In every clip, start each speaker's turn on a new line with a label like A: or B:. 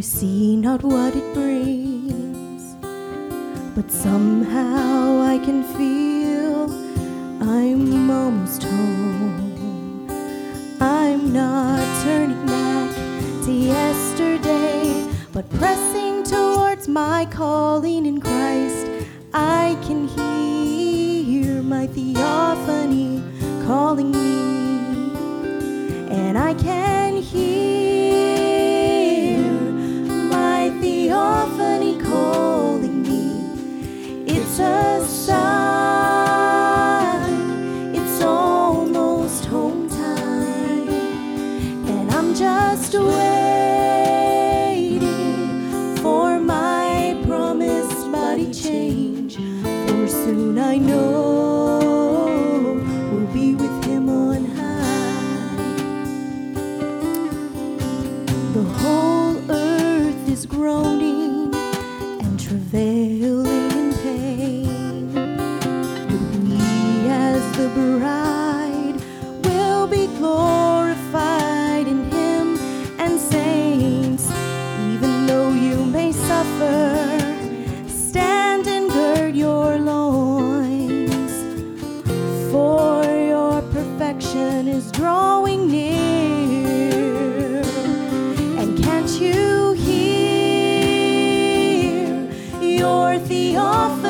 A: I see not what it brings. But somehow I can feel I'm almost home. Not turning back to yesterday, but pressing towards my calling in Christ. I can hear my theophany calling me and I can hear is groaning and travailing in pain. But we, as the bride, will be glorified in Him and saints. Even though you may suffer, stand and gird your loins for your perfection is drawing near. Your theophany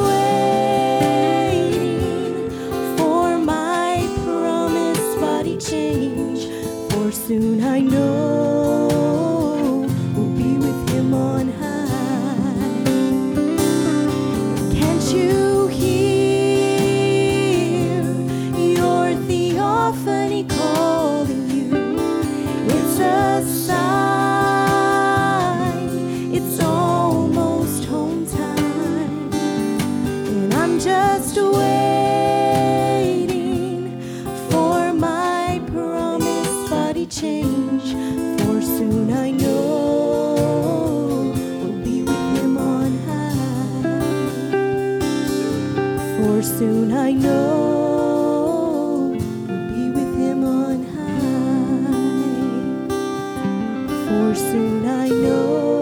A: For soon I know we'll be with Him on high. Can't you hear your theophany calling you? It's a sign, it's almost home time, and I'm just waiting soon I know we'll be with Him on high. For soon I know